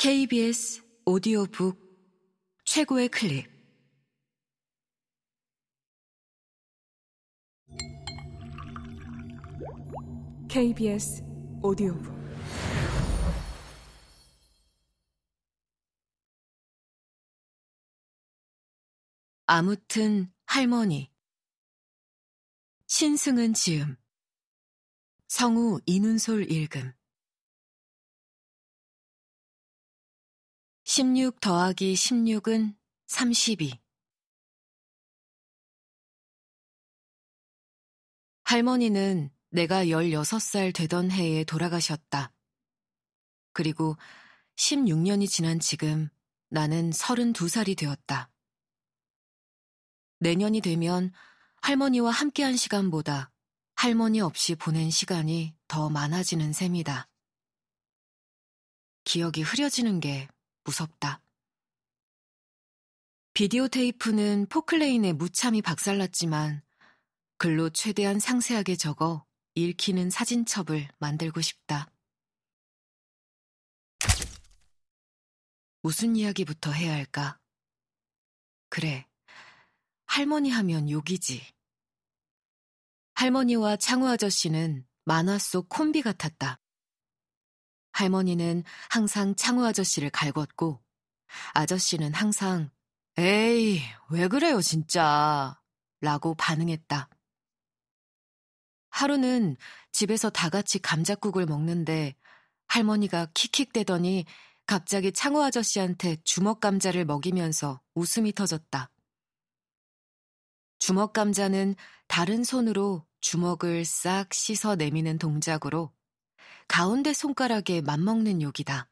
KBS 오디오북 최고의 클립. KBS 오디오북. 아무튼 할머니. 신승은 지음. 성우 이눈솔 읽음 16 더하기 16은 32 할머니는 내가 16살 되던 해에 돌아가셨다. 그리고 16년이 지난 지금 나는 32살이 되었다. 내년이 되면 할머니와 함께한 시간보다 할머니 없이 보낸 시간이 더 많아지는 셈이다. 기억이 흐려지는 게 무섭다. 비디오 테이프는 포클레인에 무참히 박살났지만 글로 최대한 상세하게 적어 읽히는 사진첩을 만들고 싶다. 무슨 이야기부터 해야 할까? 그래, 할머니 하면 욕이지. 할머니와 창우 아저씨는 만화 속 콤비 같았다. 할머니는 항상 창우 아저씨를 갈궜고, 아저씨는 항상, 에이, 왜 그래요, 진짜. 라고 반응했다. 하루는 집에서 다 같이 감자국을 먹는데 할머니가 킥킥대더니 갑자기 창호 아저씨한테 주먹 감자를 먹이면서 웃음이 터졌다. 주먹 감자는 다른 손으로 주먹을 싹 씻어 내미는 동작으로 가운데 손가락에 맞먹는 욕이다.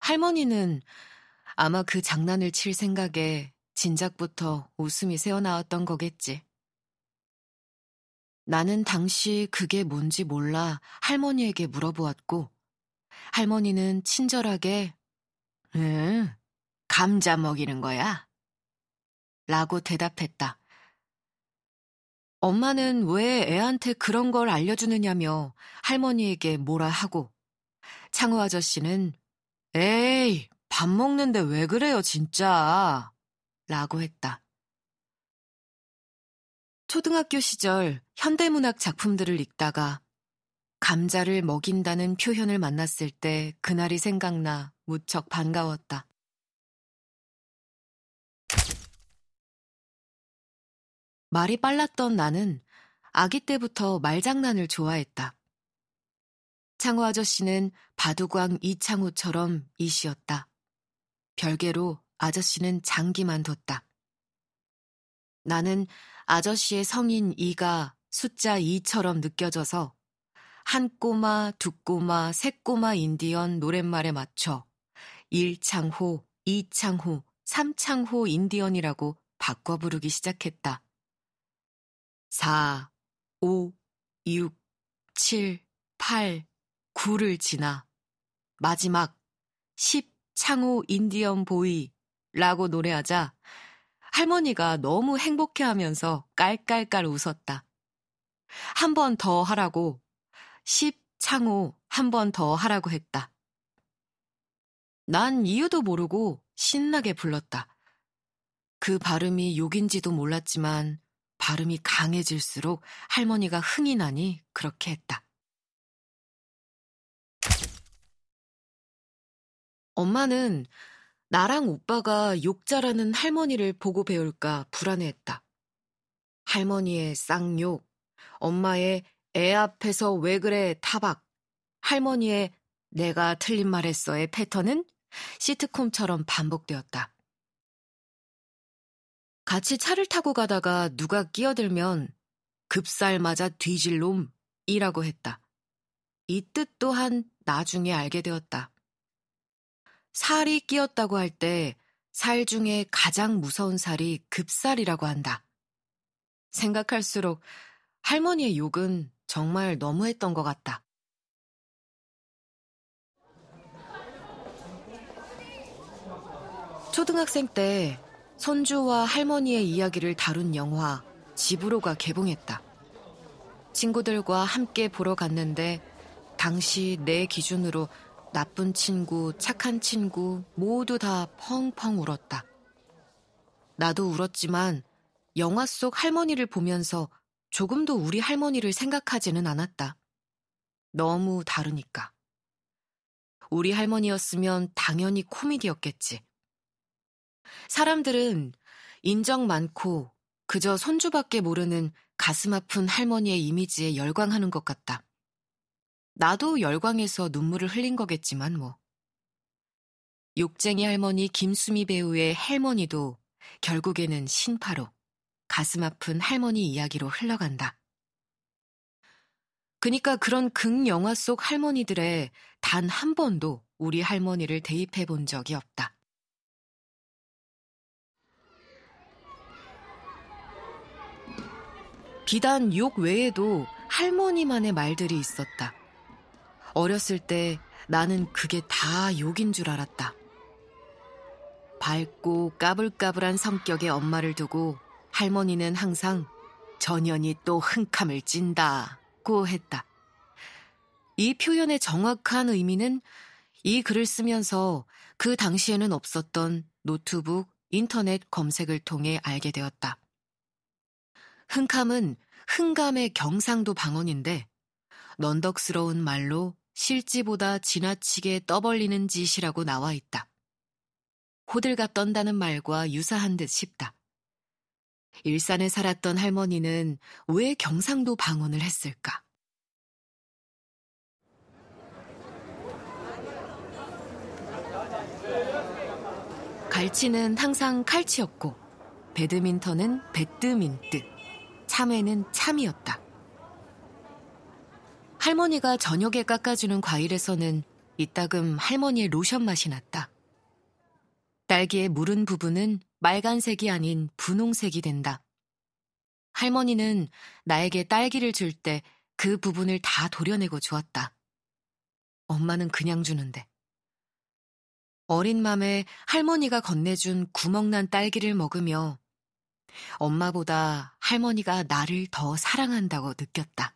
할머니는 아마 그 장난을 칠 생각에 진작부터 웃음이 새어나왔던 거겠지. 나는 당시 그게 뭔지 몰라 할머니에게 물어보았고, 할머니는 친절하게, 응, 감자 먹이는 거야. 라고 대답했다. 엄마는 왜 애한테 그런 걸 알려주느냐며 할머니에게 뭐라 하고, 창호 아저씨는, 에이, 밥 먹는데 왜 그래요, 진짜. 라고 했다. 초등학교 시절 현대문학 작품들을 읽다가 감자를 먹인다는 표현을 만났을 때 그날이 생각나 무척 반가웠다. 말이 빨랐던 나는 아기 때부터 말장난을 좋아했다. 창호 아저씨는 바두광 이창호처럼 이시였다. 별개로 아저씨는 장기만 뒀다. 나는 아저씨의 성인 이가 숫자 2처럼 느껴져서 한 꼬마, 두 꼬마, 세 꼬마 인디언 노랫말에 맞춰 1창호, 2창호, 3창호 인디언이라고 바꿔 부르기 시작했다. 4, 5, 6, 7, 8, 9를 지나 마지막 10 창호 인디언 보이라고 노래하자 할머니가 너무 행복해 하면서 깔깔깔 웃었다. 한 번 더 하라고, 10 창호 한 번 더 하라고 했다. 난 이유도 모르고 신나게 불렀다. 그 발음이 욕인지도 몰랐지만 발음이 강해질수록 할머니가 흥이 나니 그렇게 했다. 엄마는 나랑 오빠가 욕자라는 할머니를 보고 배울까 불안해했다. 할머니의 쌍욕, 엄마의 애 앞에서 왜 그래 타박, 할머니의 내가 틀린 말 했어의 패턴은 시트콤처럼 반복되었다. 같이 차를 타고 가다가 누가 끼어들면 급살 맞아 뒤질 놈이라고 했다. 이 뜻 또한 나중에 알게 되었다. 살이 끼었다고 할 때 살 중에 가장 무서운 살이 급살이라고 한다. 생각할수록 할머니의 욕은 정말 너무했던 것 같다. 초등학생 때 손주와 할머니의 이야기를 다룬 영화 집으로가 개봉했다. 친구들과 함께 보러 갔는데 당시 내 기준으로 나쁜 친구, 착한 친구 모두 다 펑펑 울었다. 나도 울었지만 영화 속 할머니를 보면서 조금도 우리 할머니를 생각하지는 않았다. 너무 다르니까. 우리 할머니였으면 당연히 코미디였겠지. 사람들은 인정 많고 그저 손주밖에 모르는 가슴 아픈 할머니의 이미지에 열광하는 것 같다. 나도 열광해서 눈물을 흘린 거겠지만 뭐. 욕쟁이 할머니 김수미 배우의 할머니도 결국에는 신파로 가슴 아픈 할머니 이야기로 흘러간다. 그니까 그런 극 영화 속 할머니들의 단 한 번도 우리 할머니를 대입해 본 적이 없다. 비단 욕 외에도 할머니만의 말들이 있었다. 어렸을 때 나는 그게 다 욕인 줄 알았다. 밝고 까불까불한 성격의 엄마를 두고 할머니는 항상 전연이 또 흥캄을 찐다고 했다. 이 표현의 정확한 의미는 이 글을 쓰면서 그 당시에는 없었던 노트북, 인터넷 검색을 통해 알게 되었다. 흥캄은 흥감의 경상도 방언인데 넌덕스러운 말로 실지보다 지나치게 떠벌리는 짓이라고 나와 있다. 호들갑 떤다는 말과 유사한 듯 싶다. 일산에 살았던 할머니는 왜 경상도 방언을 했을까? 갈치는 항상 칼치였고, 배드민턴은 배드민트, 참외는 참이었다. 할머니가 저녁에 깎아주는 과일에서는 이따금 할머니의 로션 맛이 났다. 딸기의 무른 부분은 빨간색이 아닌 분홍색이 된다. 할머니는 나에게 딸기를 줄 때 그 부분을 다 도려내고 주었다. 엄마는 그냥 주는데. 어린 맘에 할머니가 건네준 구멍난 딸기를 먹으며 엄마보다 할머니가 나를 더 사랑한다고 느꼈다.